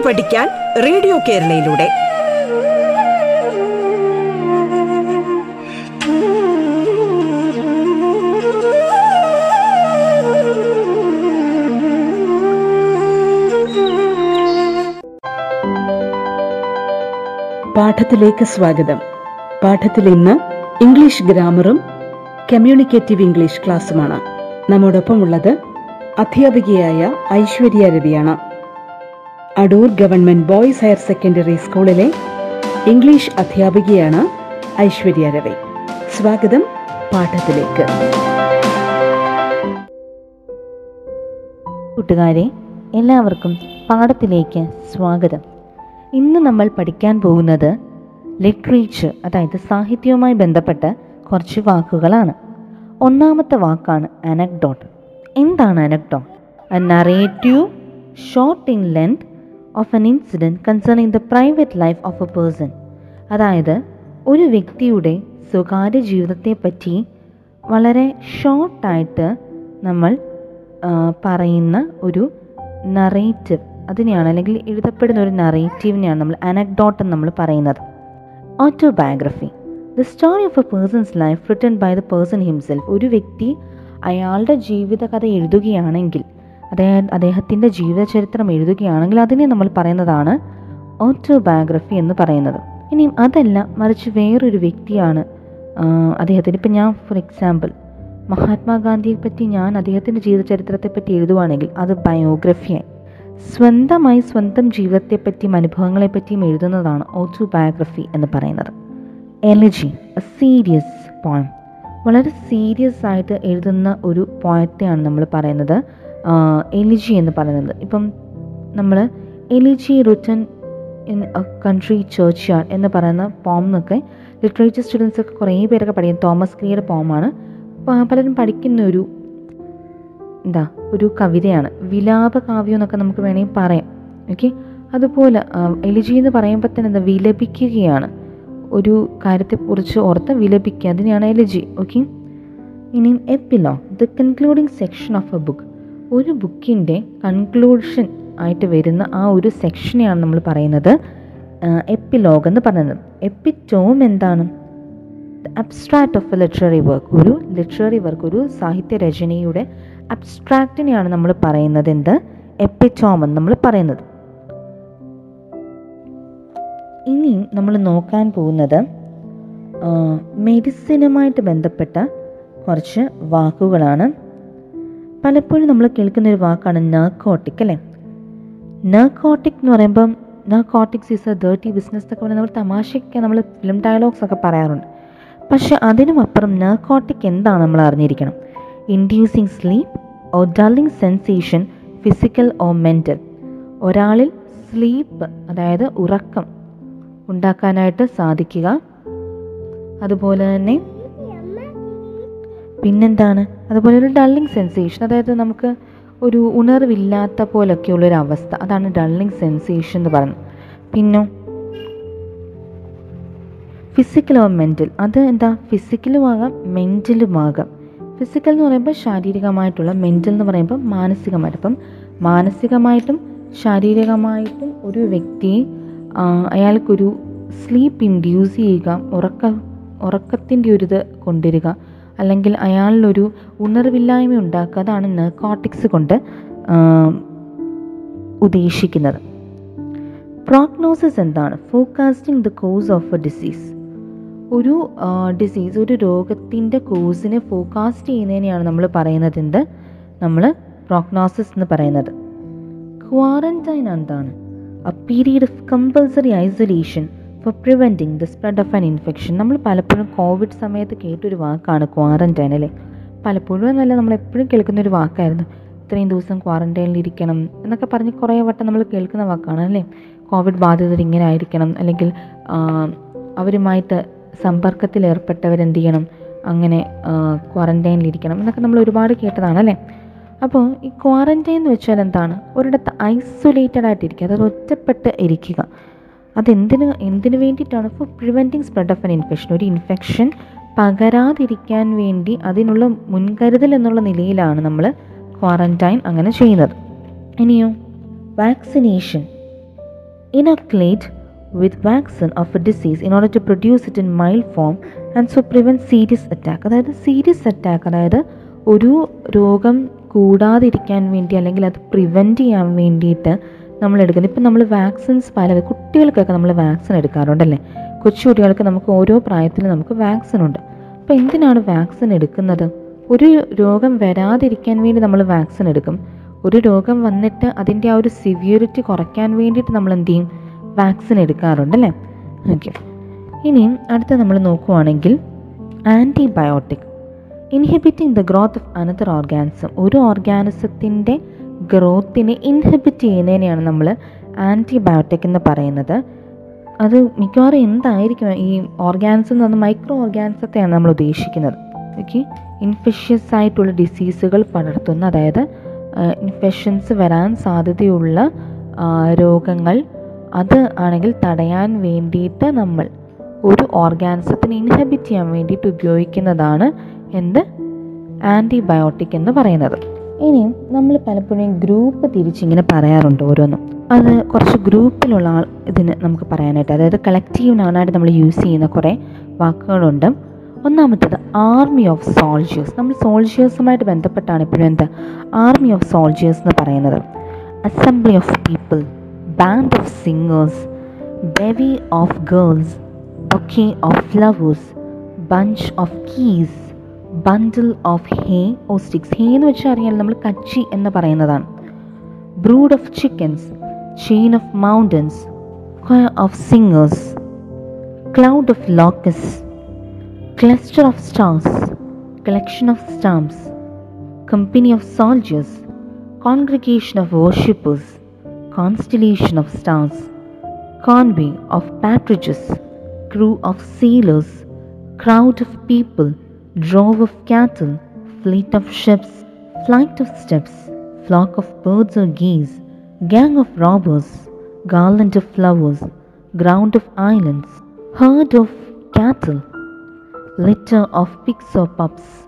പാട്ട് പഠിക്കാൻ റേഡിയോ കേരളയിലൂടെ. പാഠത്തിലേക്ക് സ്വാഗതം. പാഠത്തിൽ ഇന്ന് ഇംഗ്ലീഷ് ഗ്രാമറും കമ്മ്യൂണിക്കേറ്റീവ് ഇംഗ്ലീഷ് ക്ലാസ്സുമാണ്. നമ്മോടൊപ്പമുള്ളത് അധ്യാപികയായ Aishwarya രവിയാണ്. Adoor government boys higher secondary സ്കൂളിലെ ഇംഗ്ലീഷ് അധ്യാപികയാണ് ഐശ്വര്യ രവി. സ്വാഗതം പാഠത്തിലേക്ക്. കൂട്ടുകാരെ എല്ലാവർക്കും പാഠത്തിലേക്ക് സ്വാഗതം. ഇന്ന് നമ്മൾ പഠിക്കാൻ പോകുന്നത് ലിറ്ററേച്ചർ അതായത് സാഹിത്യവുമായി ബന്ധപ്പെട്ട കുറച്ച് വാക്കുകളാണ്. ഒന്നാമത്തെ വാക്കാണ് അനക്ഡോട്ട്. എന്താണ് anecdote? A narrative short in length of an incident concerning the private life of a person അതായത് ഒരു വ്യക്തിയുടെ സ്വകാര്യ ജീവിതത്തെപ്പറ്റി വളരെ ഷോർട്ടായിട്ട് നമ്മൾ പറയുന്ന ഒരു നറേറ്റീവ് അതിനെയാണ് അല്ലെങ്കിൽ എഴുതപ്പെടുന്ന ഒരു നറേറ്റീവിനെയാണ് നമ്മൾ അനക്ഡോട്ട് എന്ന് നമ്മൾ പറയുന്നത്. Autobiography the story of a person's life written by the person himself ഒരു വ്യക്തി അയാളുടെ ജീവിതകഥ എഴുതുകയാണെങ്കിൽ അദ്ദേഹം അദ്ദേഹത്തിന്റെ ജീവിതചരിത്രം എഴുതുകയാണെങ്കിൽ അതിനെ നമ്മൾ പറയുന്നതാണ് ഓട്ടോബയോഗ്രഫി എന്ന് പറയുന്നത്. ഇനിയും അതല്ല മറിച്ച് വേറൊരു വ്യക്തിയാണ് അദ്ദേഹത്തിന് ഇപ്പം ഞാൻ ഫോർ എക്സാമ്പിൾ മഹാത്മാഗാന്ധിയെ പറ്റി ഞാൻ അദ്ദേഹത്തിന്റെ ജീവചരിത്രത്തെപ്പറ്റി എഴുതുവാണെങ്കിൽ അത് ബയോഗ്രഫിയായി സ്വന്തമായി സ്വന്തം ജീവിതത്തെപ്പറ്റിയും അനുഭവങ്ങളെപ്പറ്റിയും എഴുതുന്നതാണ് ഓട്ടോ ബയോഗ്രഫി എന്ന് പറയുന്നത്. എലജി എ സീരിയസ് പോയം വളരെ സീരിയസ് ആയിട്ട് എഴുതുന്ന ഒരു പോയത്തെയാണ് നമ്മൾ പറയുന്നത്. എലിജി എന്ന് പറയുന്നത്. ഇപ്പം നമ്മൾ elegy written in a country churchyard എന്ന് പറയുന്ന പോം എന്നൊക്കെ ലിറ്ററേച്ചർ സ്റ്റുഡൻസ് ഒക്കെ കുറേ പേരൊക്കെ പഠിക്കും തോമസ് ക്ലിയുടെ പോമാണ് പലരും പഠിക്കുന്ന ഒരു എന്താ ഒരു കവിതയാണ്. വിലാപ കാവ്യം എന്നൊക്കെ നമുക്ക് വേണമെങ്കിൽ പറയാം. ഓക്കെ? അതുപോലെ എലിജി എന്ന് പറയുമ്പോൾ തന്നെ എന്താ വിലപിക്കുകയാണ്. ഒരു കാര്യത്തെക്കുറിച്ച് ഓർത്ത് വിലപിക്കുക. അതിനെയാണ് എലിജി ഓക്കെ? ഇനിയും epilogue? The concluding section of a book ഒരു ബുക്കിന്റെ കൺക്ലൂഷൻ ആയിട്ട് വരുന്ന ആ ഒരു സെക്ഷനെയാണ് നമ്മൾ പറയുന്നത് എപ്പിലോഗ് എന്ന് പറയുന്നത്. എപ്പിറ്റോം എന്താണ്? Abstract of a literary work ഒരു ലിറ്റററി വർക്ക് ഒരു സാഹിത്യ രചനയുടെ അബ്സ്ട്രാക്റ്റിനെയാണ് നമ്മൾ പറയുന്നത് എന്ത്? എപ്പിറ്റോം എന്ന് നമ്മൾ പറയുന്നത്. ഇനി നമ്മൾ നോക്കാൻ പോകുന്നത് മെഡിസിനുമായിട്ട് ബന്ധപ്പെട്ട കുറച്ച് വാക്കുകളാണ്. പലപ്പോഴും നമ്മൾ കേൾക്കുന്ന ഒരു വാക്കാണ് നർക്കോട്ടിക് അല്ലേ? നർക്കോട്ടിക് എന്ന് പറയുമ്പം narcotics is a dirty business എന്നൊക്കെ പറഞ്ഞാൽ നമ്മൾ തമാശയ്ക്ക് നമ്മൾ ഫിലിം ഡയലോഗ്സ് ഒക്കെ പറയാറുണ്ട്. പക്ഷെ അതിനും അപ്പുറം നർക്കോട്ടിക് എന്താണ് നമ്മൾ അറിഞ്ഞിരിക്കണം? Inducing sleep or dulling sensation physical or mental ഒരാളിൽ സ്ലീപ്പ് അതായത് ഉറക്കം ഉണ്ടാക്കാനായിട്ട് സാധിക്കുക. അതുപോലെ തന്നെ പിന്നെന്താണ്? അതുപോലെ ഒരു ഡള്ളിങ് സെൻസേഷൻ അതായത് നമുക്ക് ഒരു ഉണർവില്ലാത്ത പോലൊക്കെയുള്ളൊരു അവസ്ഥ. അതാണ് ഡള്ളിങ് സെൻസേഷൻ എന്ന് പറയുന്നത്. പിന്നോ ഫിസിക്കലോ മെന്റൽ. അത് എന്താ? ഫിസിക്കലും ആകാം മെന്റലും ആകാം. ഫിസിക്കൽ എന്ന് പറയുമ്പോൾ ശാരീരികമായിട്ടുള്ള മെന്റൽ എന്ന് പറയുമ്പോൾ മാനസികമായിട്ട്. അപ്പം മാനസികമായിട്ടും ശാരീരികമായിട്ടും ഒരു വ്യക്തിയെ അയാൾക്കൊരു സ്ലീപ്പ് ഇൻഡ്യൂസ് ചെയ്യുക ഉറക്ക ഉറക്കത്തിന്റെ ഒരു ഇത് കൊണ്ടുവരിക അല്ലെങ്കിൽ അയാളിലൊരു ഉണർവില്ലായ്മ ഉണ്ടാക്കുക. അതാണ് നെർക്കോട്ടിക്സ് കൊണ്ട് ഉദ്ദേശിക്കുന്നത്. പ്രോഗ്നോസിസ് എന്താണ്? Forecasting the course of a disease ഒരു ഡിസീസ് ഒരു രോഗത്തിന്റെ കോസിനെ ഫോക്കാസ്റ്റ് ചെയ്യുന്നതിനെയാണ് നമ്മൾ പറയുന്നത് എന്ത്? നമ്മൾ പ്രോഗ്നോസിസ് എന്ന് പറയുന്നത്. ക്വാറന്റൈൻ എന്താണ്? A period of compulsory isolation for preventing the spread of an infection നമ്മൾ പലപ്പോഴും കോവിഡ് സമയത്ത് കേട്ടൊരു വാക്കാണ് ക്വാറന്റൈൻ അല്ലേ? പലപ്പോഴും എന്നല്ല നമ്മൾ എപ്പോഴും കേൾക്കുന്ന ഒരു വാക്കായിരുന്നു. ഇത്രയും ദിവസം ക്വാറന്റൈനിൽ ഇരിക്കണം എന്നൊക്കെ പറഞ്ഞ് കുറേ വട്ടം നമ്മൾ കേൾക്കുന്ന വാക്കാണ് അല്ലേ? കോവിഡ് ബാധിതർ ഇങ്ങനെ ആയിരിക്കണം അല്ലെങ്കിൽ അവരുമായിട്ട് സമ്പർക്കത്തിൽ ഏർപ്പെട്ടവരെന്ത് ചെയ്യണം? അങ്ങനെ ക്വാറന്റൈനിൽ ഇരിക്കണം എന്നൊക്കെ നമ്മൾ ഒരുപാട് കേട്ടതാണ് അല്ലേ? അപ്പോൾ ഈ ക്വാറന്റൈൻ എന്ന് വെച്ചാൽ എന്താണ്? ഒരിടത്ത് ഐസൊലേറ്റഡ് ആയിട്ടിരിക്കുക അതായത് ഒറ്റപ്പെട്ട് ഇരിക്കുക. അതെന്തിന് എന്തിനു വേണ്ടിയിട്ടാണ് for preventing spread of an infection ഒരു ഇൻഫെക്ഷൻ പകരാതിരിക്കാൻ വേണ്ടി അതിനുള്ള മുൻകരുതൽ എന്നുള്ള നിലയിലാണ് നമ്മൾ ക്വാറന്റൈൻ അങ്ങനെ ചെയ്യുന്നത്. ഇനിയോ? Vaccination inoculate with vaccine of a disease in order to produce it in mild form and so prevent serious attack അതായത് സീരിയസ് അറ്റാക്ക് അതായത് ഒരു രോഗം കൂടാതിരിക്കാൻ വേണ്ടി അല്ലെങ്കിൽ അത് പ്രിവെന്റ് ചെയ്യാൻ വേണ്ടിയിട്ട് നമ്മൾ എടുക്കുന്നത് ഇപ്പം നമ്മൾ വാക്സിൻസ് പല കുട്ടികൾക്കൊക്കെ നമ്മൾ വാക്സിൻ എടുക്കാറുണ്ടല്ലേ? കൊച്ചു കുട്ടികൾക്ക് നമുക്ക് ഓരോ പ്രായത്തിൽ നമുക്ക് വാക്സിൻ ഉണ്ട്. അപ്പോൾ എന്തിനാണ് വാക്സിൻ എടുക്കുന്നത്? ഒരു രോഗം വരാതിരിക്കാൻ വേണ്ടി നമ്മൾ വാക്സിൻ എടുക്കും. ഒരു രോഗം വന്നിട്ട് അതിന്റെ ആ ഒരു സിവിയറിറ്റി കുറയ്ക്കാൻ വേണ്ടിയിട്ട് നമ്മൾ എന്ത് ചെയ്യും? വാക്സിൻ എടുക്കാറുണ്ടല്ലേ ഓക്കെ ഇനിയും അടുത്ത നമ്മൾ നോക്കുവാണെങ്കിൽ antibiotic inhibiting the growth of another organism ഒരു ഓർഗാനിസത്തിന്റെ ഗ്രോത്തിനെ ഇൻഹിബിറ്റ് ചെയ്യുന്നതിനെയാണ് നമ്മൾ ആന്റിബയോട്ടിക് എന്ന് പറയുന്നത്. അത് മിക്കവാറും എന്തായിരിക്കും ഈ ഓർഗാൻസ് എന്ന് പറഞ്ഞാൽ മൈക്രോ ഓർഗാൻസത്തെയാണ് നമ്മൾ ഉദ്ദേശിക്കുന്നത്. ഓക്കെ ഇൻഫെഷ്യസ് ആയിട്ടുള്ള ഡിസീസുകൾ പടർത്തുന്ന അതായത് ഇൻഫെക്ഷൻസ് വരാൻ സാധ്യതയുള്ള രോഗങ്ങൾ അത് ആണെങ്കിൽ തടയാൻ വേണ്ടിയിട്ട് നമ്മൾ ഒരു ഓർഗാനിസത്തിനെ ഇൻഹബിറ്റ് ചെയ്യാൻ വേണ്ടിയിട്ട് ഉപയോഗിക്കുന്നതാണ് എന്ത്? ആന്റിബയോട്ടിക് എന്ന് പറയുന്നത്. ഇനിയും നമ്മൾ പലപ്പോഴും ഗ്രൂപ്പ് തിരിച്ചിങ്ങനെ പറയാറുണ്ട് ഓരോന്നും. അത് കുറച്ച് ഗ്രൂപ്പിലുള്ള ആൾ ഇതിന് നമുക്ക് പറയാനായിട്ട് അതായത് കളക്റ്റീവ് നൗണായിട്ട് നമ്മൾ യൂസ് ചെയ്യുന്ന കുറേ വാക്കുകളുണ്ട്. ഒന്നാമത്തത് ആർമി ഓഫ് സോൾജിയേഴ്സ് നമ്മൾ സോൾജേഴ്സുമായിട്ട് ബന്ധപ്പെട്ടാണ് ഇപ്പോഴും എന്താ? ആർമി ഓഫ് സോൾജിയേഴ്സ് എന്ന് പറയുന്നത്. Assembly of people band of singers bevy of girls bouquet of flowers bunch of keys bundle of hay or sticks hay എന്ന് വെച്ചാൽ അറിയാം നമ്മൾ കച്ചി എന്ന് പറയുന്നതാണ് brood of chickens chain of mountains of singers cloud of locusts cluster of stars, collection of stamps, company of soldiers, congregation of worshippers, constellation of stars, convoy of partridges, crew of sailors, crowd of people, drove of cattle, fleet of ships, flight of steps, flock of birds or geese, gang of robbers, garland of flowers, ground of islands, herd of cattle, litter of pigs or pups,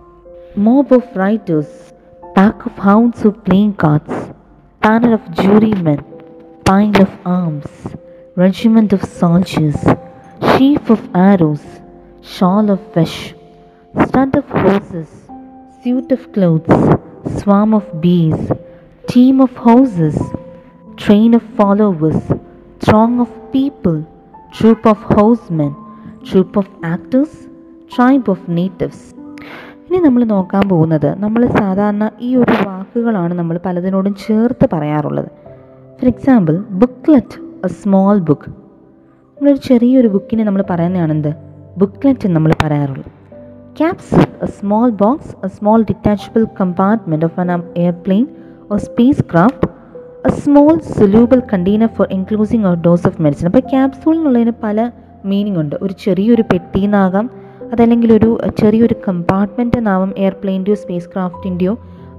mob of riders, pack of hounds who playing cards, panel of jurymen, pile of arms, regiment of soldiers, sheaf of arrows, shawl of fish, stud of horses, suit of clothes, swarm of bees, team of horses, train of followers, throng of people, troop of horsemen, troop of actors, tribe of natives. ഇനി നമ്മൾ നോക്കാൻ പോകുന്നത് നമ്മൾ സാധാരണ ഈ ഒരു വാക്കുകളാണ് നമ്മൾ പലതിനോടും ചേർത്ത് പറയാറുള്ളത് for example booklet a small book നമ്മളൊരു ചെറിയൊരു ബുക്കിനെ നമ്മൾ പറയുന്നതാണ് എന്ത് ബുക്ക്ലെറ്റ് നമ്മൾ പറയാറുള്ളൂ capsule a small box, a small detachable compartment of an airplane or spacecraft a small container container for enclosing dose of medicine അപ്പോൾ ക്യാപ്സൂൾ എന്നുള്ളതിന് പല മീനിങ് ഉണ്ട്. ഒരു ചെറിയൊരു പെട്ടിന്നാകാം അതല്ലെങ്കിൽ ഒരു ചെറിയൊരു കമ്പാർട്ട്മെന്റ് എന്നാവും എയർപ്ലെയിന്റെയോ സ്പേസ് ക്രാഫ്റ്റിന്റെയോ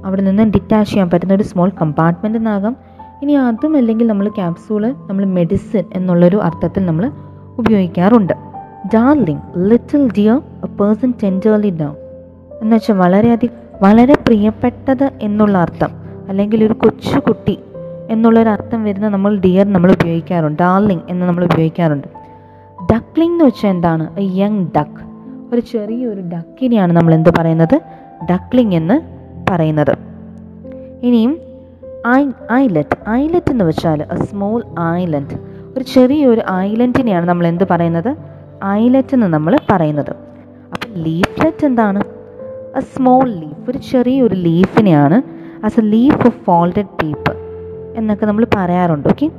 അവിടെ നിന്ന് ഡിറ്റാച്ച് ചെയ്യാൻ പറ്റുന്ന ഒരു സ്മോൾ കമ്പാർട്ട്മെന്റ് എന്നാകാം ഇനി അതും അല്ലെങ്കിൽ നമ്മൾ ക്യാപ്സൂൾ നമ്മൾ മെഡിസിൻ എന്നുള്ളൊരു അർത്ഥത്തിൽ നമ്മൾ ഉപയോഗിക്കാറുണ്ട്. Darling little dear a person tenderly down എന്നുവെച്ചാൽ വളരെയധികം വളരെ പ്രിയപ്പെട്ടത് എന്നുള്ള അർത്ഥം. അല്ലെങ്കിൽ ഒരു കൊച്ചു കുട്ടി എന്നുള്ളൊരു അർത്ഥം വരുന്ന നമ്മൾ ഡിയർ നമ്മൾ ഉപയോഗിക്കാറുണ്ട്. ഡാർലിംഗ് എന്ന് നമ്മൾ ഉപയോഗിക്കാറുണ്ട്. ഡക്ലിംഗ് എന്ന് വെച്ചാൽ എന്താണ്? എ യങ് ഡക്ക് ഒരു ചെറിയൊരു ഡക്കിനെയാണ് നമ്മൾ എന്ത് പറയുന്നത്? ഡക്ലിംഗ് എന്ന് പറയുന്നത്. ഇനിയും ഐ ഐലറ്റ് ഐലറ്റ് എന്ന് വെച്ചാൽ എ സ്മോൾ ഐലൻഡ് ഒരു ചെറിയൊരു ഐലൻഡിനെയാണ് നമ്മൾ എന്ത് പറയുന്നത്? ഐലറ്റ് എന്ന് നമ്മൾ പറയുന്നത്. അപ്പം ലീഫ്ലെറ്റ് എന്താണ്? എ സ്മോൾ ലീഫ് ഒരു ചെറിയൊരു ലീഫിനെയാണ് as a leaf of folded paper എന്നൊക്കെ നമ്മൾ പറയാറുണ്ട് okay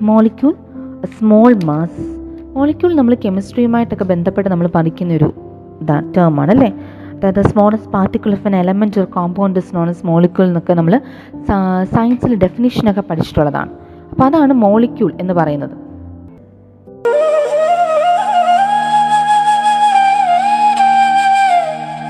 molecule a small mass molecule നമ്മൾ കെമിസ്ട്രിയുമായിട്ടൊക്കെ ബന്ധപ്പെട്ട് നമ്മൾ പഠിക്കുന്നൊരു ടേമാണ് അല്ലേ? അതായത് smallest particle of an element ഒരു കോമ്പൗണ്ട് എസ് മോളിക്യൂൾ എന്നൊക്കെ നമ്മൾ സയൻസിൽ ഡെഫിനിഷനൊക്കെ പഠിച്ചിട്ടുള്ളതാണ്. അപ്പോൾ അതാണ് മോളിക്യൂൾ എന്ന് പറയുന്നത്.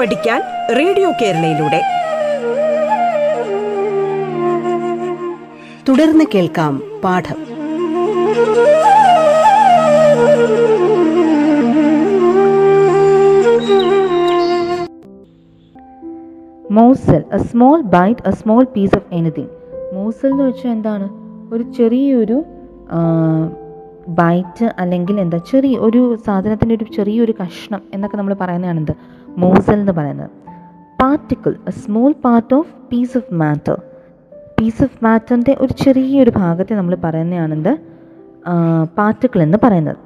പഠിക്കാൻ റേഡിയോ കേരളയിലൂടെ. തുടർന്ന് കേൾക്കാം പാഠം. Morsel a small bite a small piece of anything morsel എന്ന് വെച്ചാൽ എന്താണ്? ഒരു ചെറിയൊരു ബൈറ്റ് അല്ലെങ്കിൽ എന്താ? ചെറിയ ഒരു സാധനത്തിന്റെ ഒരു ചെറിയൊരു കഷ്ണം എന്നൊക്കെ നമ്മൾ പറയുന്നതാണ് എന്ത് മോസൽ എന്ന് പറയുന്നത്. Particle a small part of piece of matter piece of മാറ്ററിന്റെ ഒരു ചെറിയൊരു ഭാഗത്തെ നമ്മൾ പറയുന്നതാണെന്ത് പാർട്ടിക്കിൾ എന്ന് പറയുന്നത്.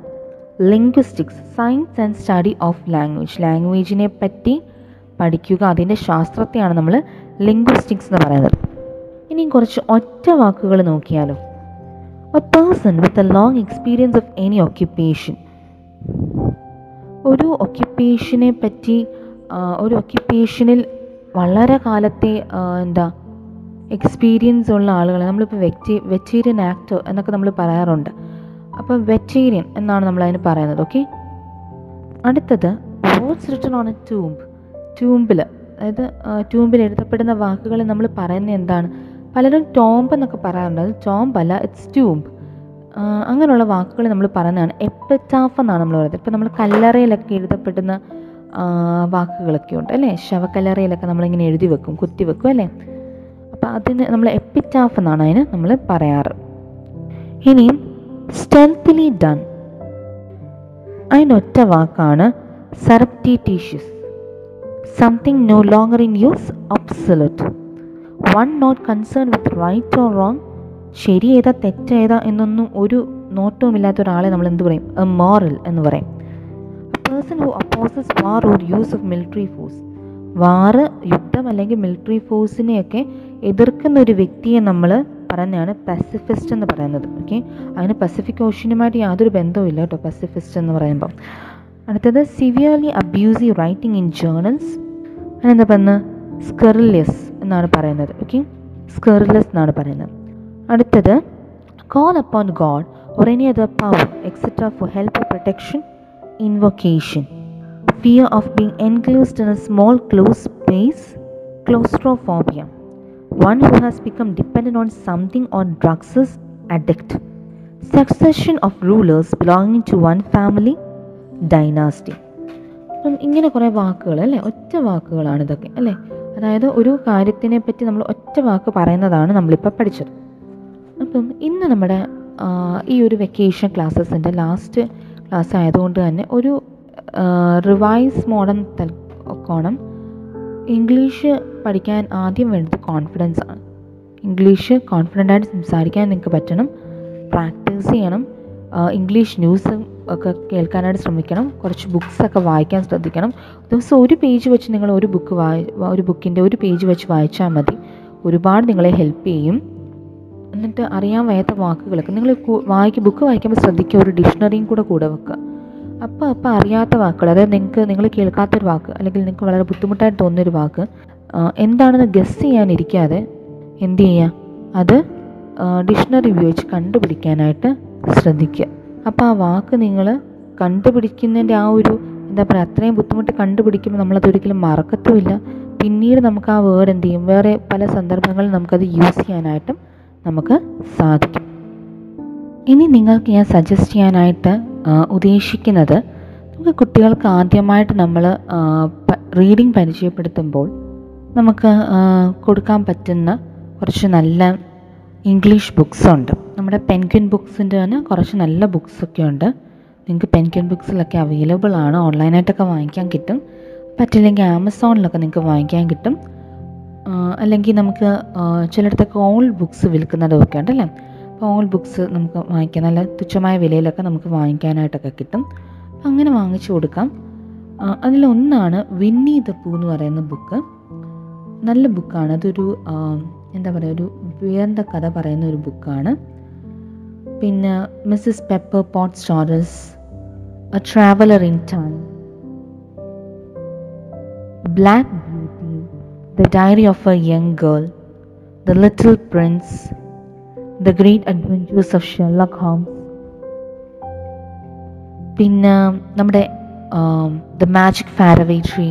Linguistics science and study of language ലാംഗ്വേജിനെ പറ്റി പഠിക്കുക അതിന്റെ ശാസ്ത്രത്തെയാണ് നമ്മൾ ലിംഗ്വിസ്റ്റിക്സ് എന്ന് പറയുന്നത്. ഇനിയും കുറച്ച് ഒറ്റ വാക്കുകൾ നോക്കിയാലോ. A person with a long experience of any occupation ഒരു ഒക്യുപ്പേഷനെ പറ്റി ഒരു ഒക്യുപ്പേഷനിൽ വളരെ കാലത്തെ എന്താ എക്സ്പീരിയൻസ് ഉള്ള ആളുകൾ നമ്മളിപ്പോൾ വെറ്റി വെറ്റേറിയൻ ആക്ടർ എന്നൊക്കെ നമ്മൾ പറയാറുണ്ട്. അപ്പോൾ വെറ്റീരിയൻ എന്നാണ് നമ്മൾ അതിന് പറയുന്നത് ഓക്കെ അടുത്തത് words written on a tomb ട്യൂമ്പിൽ അതായത് ട്യൂമ്പിൽ എഴുതപ്പെടുന്ന വാക്കുകൾ നമ്മൾ പറയുന്നത് എന്താണ്? പലരും ടോംബ് എന്നൊക്കെ പറയാറുണ്ട്. അത് ടോംബ് അല്ല ഇറ്റ്സ് ട്യൂംബ് അങ്ങനെയുള്ള വാക്കുകൾ നമ്മൾ പറയുന്നതാണ്. എപ്പിറ്റാഫ് എന്നാണ് നമ്മൾ പറയുന്നത്. ഇപ്പം നമ്മൾ കല്ലറയിലൊക്കെ എഴുതപ്പെടുന്ന വാക്കുകളൊക്കെ ഉണ്ട് അല്ലേ? ശവക്കല്ലറയിലൊക്കെ നമ്മളിങ്ങനെ എഴുതി വെക്കും കുത്തി വെക്കും അല്ലേ? അപ്പോൾ അതിന് നമ്മൾ എപ്പിറ്റാഫ് എന്നാണ് അതിന് നമ്മൾ പറയാറ്. ഇനിയും സ്റ്റെൽത്തിലി ഡൺ അതിനൊറ്റ വാക്കാണ് surreptitious something no longer in use obsolete one not concerned with right or wrong ശരി ഏതാ തെറ്റേതാ എന്നൊന്നും ഒരു നോട്ടവും ഇല്ലാത്ത ഒരാളെ നമ്മൾ എന്ത് പറയും? എ മോറൽ എന്ന് പറയും. Person who opposes war or use of military force war യുദ്ധം അല്ലെങ്കിൽ മിലിറ്ററി ഫോഴ്സിനെയൊക്കെ എതിർക്കുന്ന ഒരു വ്യക്തിയെ നമ്മൾ പറഞ്ഞാണ് പസിഫിസ്റ്റ് എന്ന് പറയുന്നത്. ഓക്കെ അതിന് പസഫിക് ഓഷ്യനുമായിട്ട് യാതൊരു ബന്ധവും ഇല്ല കേട്ടോ പസിഫിസ്റ്റ് എന്ന് പറയുമ്പോൾ അടുത്തത് severely abusive writing in journals അതിനെന്താ പറയുന്നത്? സ്കെറിലിയസ് എന്നാണ് പറയുന്നത്. ഓക്കെ സ്കെറിലസ് എന്നാണ് പറയുന്നത്. അടുത്തത് call upon god any other power etc for help or protection invocation fear of being enclosed in a small closed space claustrophobia one who has become dependent on something or drugs is addict succession of rulers belonging to one family dynasty ഇങ്ങനെ കുറേ വാക്കുകൾ അല്ലേ ഒറ്റ വാക്കുകളാണ് ഇതൊക്കെ അല്ലേ അതായത് ഒരു കാര്യത്തിനെ പറ്റി നമ്മൾ ഒറ്റ വാക്ക് പറയുന്നതാണ് നമ്മളിപ്പോൾ പഠിച്ചത് അപ്പം ഇന്ന് നമ്മുടെ ഈ ഒരു വെക്കേഷൻ ക്ലാസ്സസിന്റെ ലാസ്റ്റ് ക്ലാസ് ആയതുകൊണ്ട് തന്നെ ഒരു റിവൈസ് മോഡേൺ കോണം ഇംഗ്ലീഷ് പഠിക്കാൻ ആദ്യം വേണ്ടത് കോൺഫിഡൻസ് ആണ്. ഇംഗ്ലീഷ് കോൺഫിഡന്റ് ആയിട്ട് സംസാരിക്കാൻ നിങ്ങൾക്ക് പറ്റണം പ്രാക്ടീസ് ചെയ്യണം ഇംഗ്ലീഷ് ന്യൂസ് ഒക്കെ കേൾക്കാനായിട്ട് ശ്രമിക്കണം കുറച്ച് ബുക്സൊക്കെ വായിക്കാൻ ശ്രദ്ധിക്കണം. ദിവസം ഒരു പേജ് വെച്ച് നിങ്ങൾ ഒരു ബുക്ക് വായി ഒരു ബുക്കിന്റെ ഒരു പേജ് വെച്ച് വായിച്ചാൽ മതി. ഒരുപാട് നിങ്ങളെ ഹെൽപ്പ് ചെയ്യും. എന്നിട്ട് അറിയാൻ വയ്യാത്ത വാക്കുകളൊക്കെ. നിങ്ങൾ വായിക്കും ബുക്ക് വായിക്കുമ്പോൾ ശ്രദ്ധിക്കുക. ഒരു ഡിക്ഷണറിയും കൂടെ കൂടെ വെക്കുക. അപ്പോൾ അപ്പോൾ അറിയാത്ത വാക്കുകൾ അതായത് നിങ്ങൾക്ക് നിങ്ങൾ കേൾക്കാത്തൊരു വാക്ക് അല്ലെങ്കിൽ നിങ്ങൾക്ക് വളരെ ബുദ്ധിമുട്ടായിട്ട് തോന്നുന്നൊരു വാക്ക് എന്താണെന്ന് ഗസ് ചെയ്യാനിരിക്കാതെ എന്ത് ചെയ്യുക അത് ഡിക്ഷണറി ഉപയോഗിച്ച് കണ്ടുപിടിക്കാനായിട്ട് ശ്രദ്ധിക്കുക. അപ്പോൾ ആ വാക്ക് നിങ്ങൾ കണ്ടുപിടിക്കുന്നതിന്റെ ആ ഒരു എന്താ പറയുക അത്രയും ബുദ്ധിമുട്ട് കണ്ടുപിടിക്കുമ്പോൾ നമ്മളത് ഒരിക്കലും മറക്കത്തുമില്ല. പിന്നീട് നമുക്ക് ആ വേർഡ് എന്ത് ചെയ്യും? വേറെ പല സന്ദർഭങ്ങളിൽ നമുക്കത് യൂസ് ചെയ്യാനായിട്ടും നമുക്ക് സാധിക്കും. ഇനി നിങ്ങൾക്ക് ഞാൻ സജസ്റ്റ് ചെയ്യാനായിട്ട് ഉദ്ദേശിക്കുന്നത് നമുക്ക് കുട്ടികൾക്ക് ആദ്യമായിട്ട് നമ്മൾ റീഡിംഗ് പരിചയപ്പെടുത്തുമ്പോൾ നമുക്ക് കൊടുക്കാൻ പറ്റുന്ന കുറച്ച് നല്ല ഇംഗ്ലീഷ് ബുക്സ് ഉണ്ട്. നമ്മുടെ പെൻഗ്വിൻ ബുക്സിന്റെ തന്നെ കുറച്ച് നല്ല ബുക്സൊക്കെ ഉണ്ട് നിങ്ങൾക്ക് പെൻഗ്വിൻ ബുക്സിലൊക്കെ അവൈലബിൾ ആണ്. ഓൺലൈനായിട്ടൊക്കെ വാങ്ങിക്കാൻ കിട്ടും. പറ്റില്ലെങ്കിൽ ആമസോണിലൊക്കെ നിങ്ങൾക്ക് വാങ്ങിക്കാൻ കിട്ടും. അല്ലെങ്കിൽ നമുക്ക് ചിലയിടത്തൊക്കെ ഓൾ ബുക്സ് വിൽക്കുന്നതൊക്കെ ഉണ്ടല്ലേ? അപ്പോൾ ഓൾ ബുക്സ് നമുക്ക് വാങ്ങിക്കാൻ നല്ല തുച്ഛമായ വിലയിലൊക്കെ നമുക്ക് വാങ്ങിക്കാനായിട്ടൊക്കെ കിട്ടും. അങ്ങനെ വാങ്ങിച്ചു കൊടുക്കാം. അതിലൊന്നാണ് വിന്നി ദ പൂ എന്ന് പറയുന്ന ബുക്ക് നല്ല ബുക്കാണ് അതൊരു എന്താ പറയുക ഒരു ഉയർന്ന കഥ പറയുന്ന ഒരു ബുക്കാണ് പിന്നെ Mrs Pepperpot stories a traveller in time black beauty the diary of a young girl the little prince the great adventures of Sherlock Holmes പിന്നെ നമ്മുടെ the magic faraway tree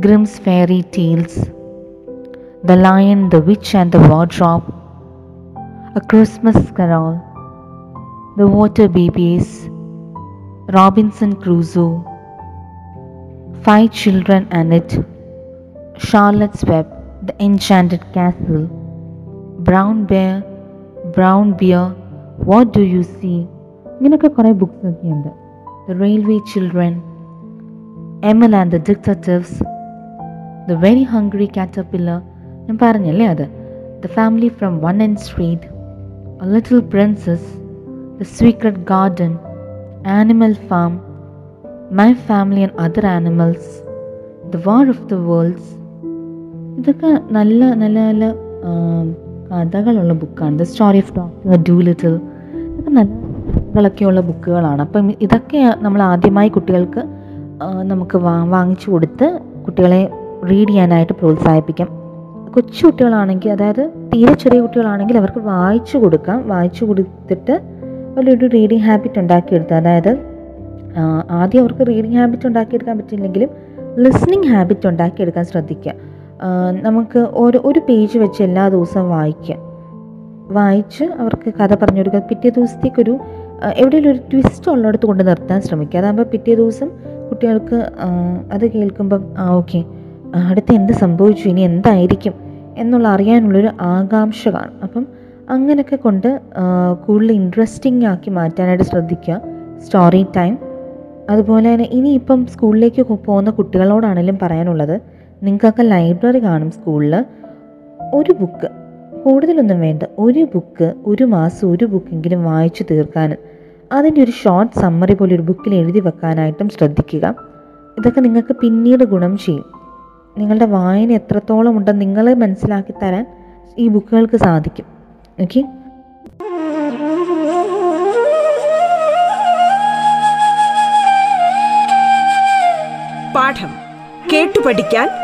Grimm's Fairy Tales, The Lion, the Witch, and the Wardrobe, A Christmas Carol, The Water Babies, Robinson Crusoe, Five Children and It, Charlotte's Web, The Enchanted Castle, Brown Bear, Brown Bear, What Do You See? ഇങ്ങനെയൊക്കെ കുറേ books ഒക്കെ ഉണ്ട് the railway children Emil and the detectives the very hungry caterpillar ഞാൻ പറഞ്ഞല്ലേ അത്? The family from one end street a little princess the secret garden animal farm my family and other animals the war of the worlds ഇതൊക്കെ നല്ല നല്ല നല്ല കഥകളുള്ള ബുക്കാണ് the story of doctor Dolittle ഇതൊക്കെ നല്ല കഥകളൊക്കെയുള്ള ബുക്കുകളാണ് അപ്പം ഇതൊക്കെ നമ്മൾ ആദ്യമായി കുട്ടികൾക്ക് നമുക്ക് വാ വാങ്ങിച്ചു കൊടുത്ത് കുട്ടികളെ റീഡ് ചെയ്യാനായിട്ട് പ്രോത്സാഹിപ്പിക്കാം. കൊച്ചു കുട്ടികളാണെങ്കിൽ അതായത് തീരെ ചെറിയ കുട്ടികളാണെങ്കിൽ അവർക്ക് വായിച്ചു കൊടുക്കാം. വായിച്ചു കൊടുത്തിട്ട് അവരൊരു റീഡിങ് ഹാബിറ്റ് ഉണ്ടാക്കിയെടുത്ത് അതായത് ആദ്യം അവർക്ക് റീഡിങ് ഹാബിറ്റ് ഉണ്ടാക്കിയെടുക്കാൻ പറ്റില്ലെങ്കിലും ലിസ്ണിങ് ഹാബിറ്റ് ഉണ്ടാക്കിയെടുക്കാൻ ശ്രദ്ധിക്കുക. നമുക്ക് ഒരു ഒരു പേജ് വെച്ച് എല്ലാ ദിവസവും വായിക്കുക വായിച്ച് അവർക്ക് കഥ പറഞ്ഞു കൊടുക്കുക പിറ്റേ ദിവസത്തേക്കൊരു എവിടെയെങ്കിലും ഒരു ട്വിസ്റ്റ് ഉള്ളിടത്ത് കൊണ്ട് നിർത്താൻ ശ്രമിക്കുക. അതാകുമ്പോൾ പിറ്റേ ദിവസം കുട്ടികൾക്ക് അത് കേൾക്കുമ്പം ആ ഓക്കെ അടുത്ത് എന്ത് സംഭവിച്ചു? ഇനി എന്തായിരിക്കും? എന്നുള്ള അറിയാനുള്ളൊരു ആകാംക്ഷ കാണും. അപ്പം അങ്ങനെയൊക്കെ കൊണ്ട് കൂടുതൽ ഇൻട്രസ്റ്റിംഗ് ആക്കി മാറ്റാനായിട്ട് ശ്രദ്ധിക്കുക. സ്റ്റോറി ടൈം അതുപോലെ തന്നെ ഇനിയിപ്പം സ്കൂളിലേക്ക് പോകുന്ന കുട്ടികളോടാണെങ്കിലും പറയാനുള്ളത് നിങ്ങൾക്കൊക്കെ ലൈബ്രറി കാണും സ്കൂളിൽ ഒരു ബുക്ക്. കൂടുതലൊന്നും വേണ്ട. ഒരു ബുക്ക് ഒരു മാസം ഒരു ബുക്കെങ്കിലും വായിച്ചു തീർക്കാനും. അതിന്റെ ഒരു ഷോർട്ട് സമ്മറി പോലെ ഒരു ബുക്കിൽ എഴുതി വെക്കാനായിട്ടും ശ്രദ്ധിക്കുക. ഇതൊക്കെ നിങ്ങൾക്ക് പിന്നീട് ഗുണം ചെയ്യും. നിങ്ങളുടെ വായന എത്രത്തോളം ഉണ്ടെന്ന് നിങ്ങളെ മനസ്സിലാക്കി തരാൻ ഈ ബുക്കുകൾക്ക് സാധിക്കും. ഓക്കെ? പാഠം കേട്ടു പഠിക്കാൻ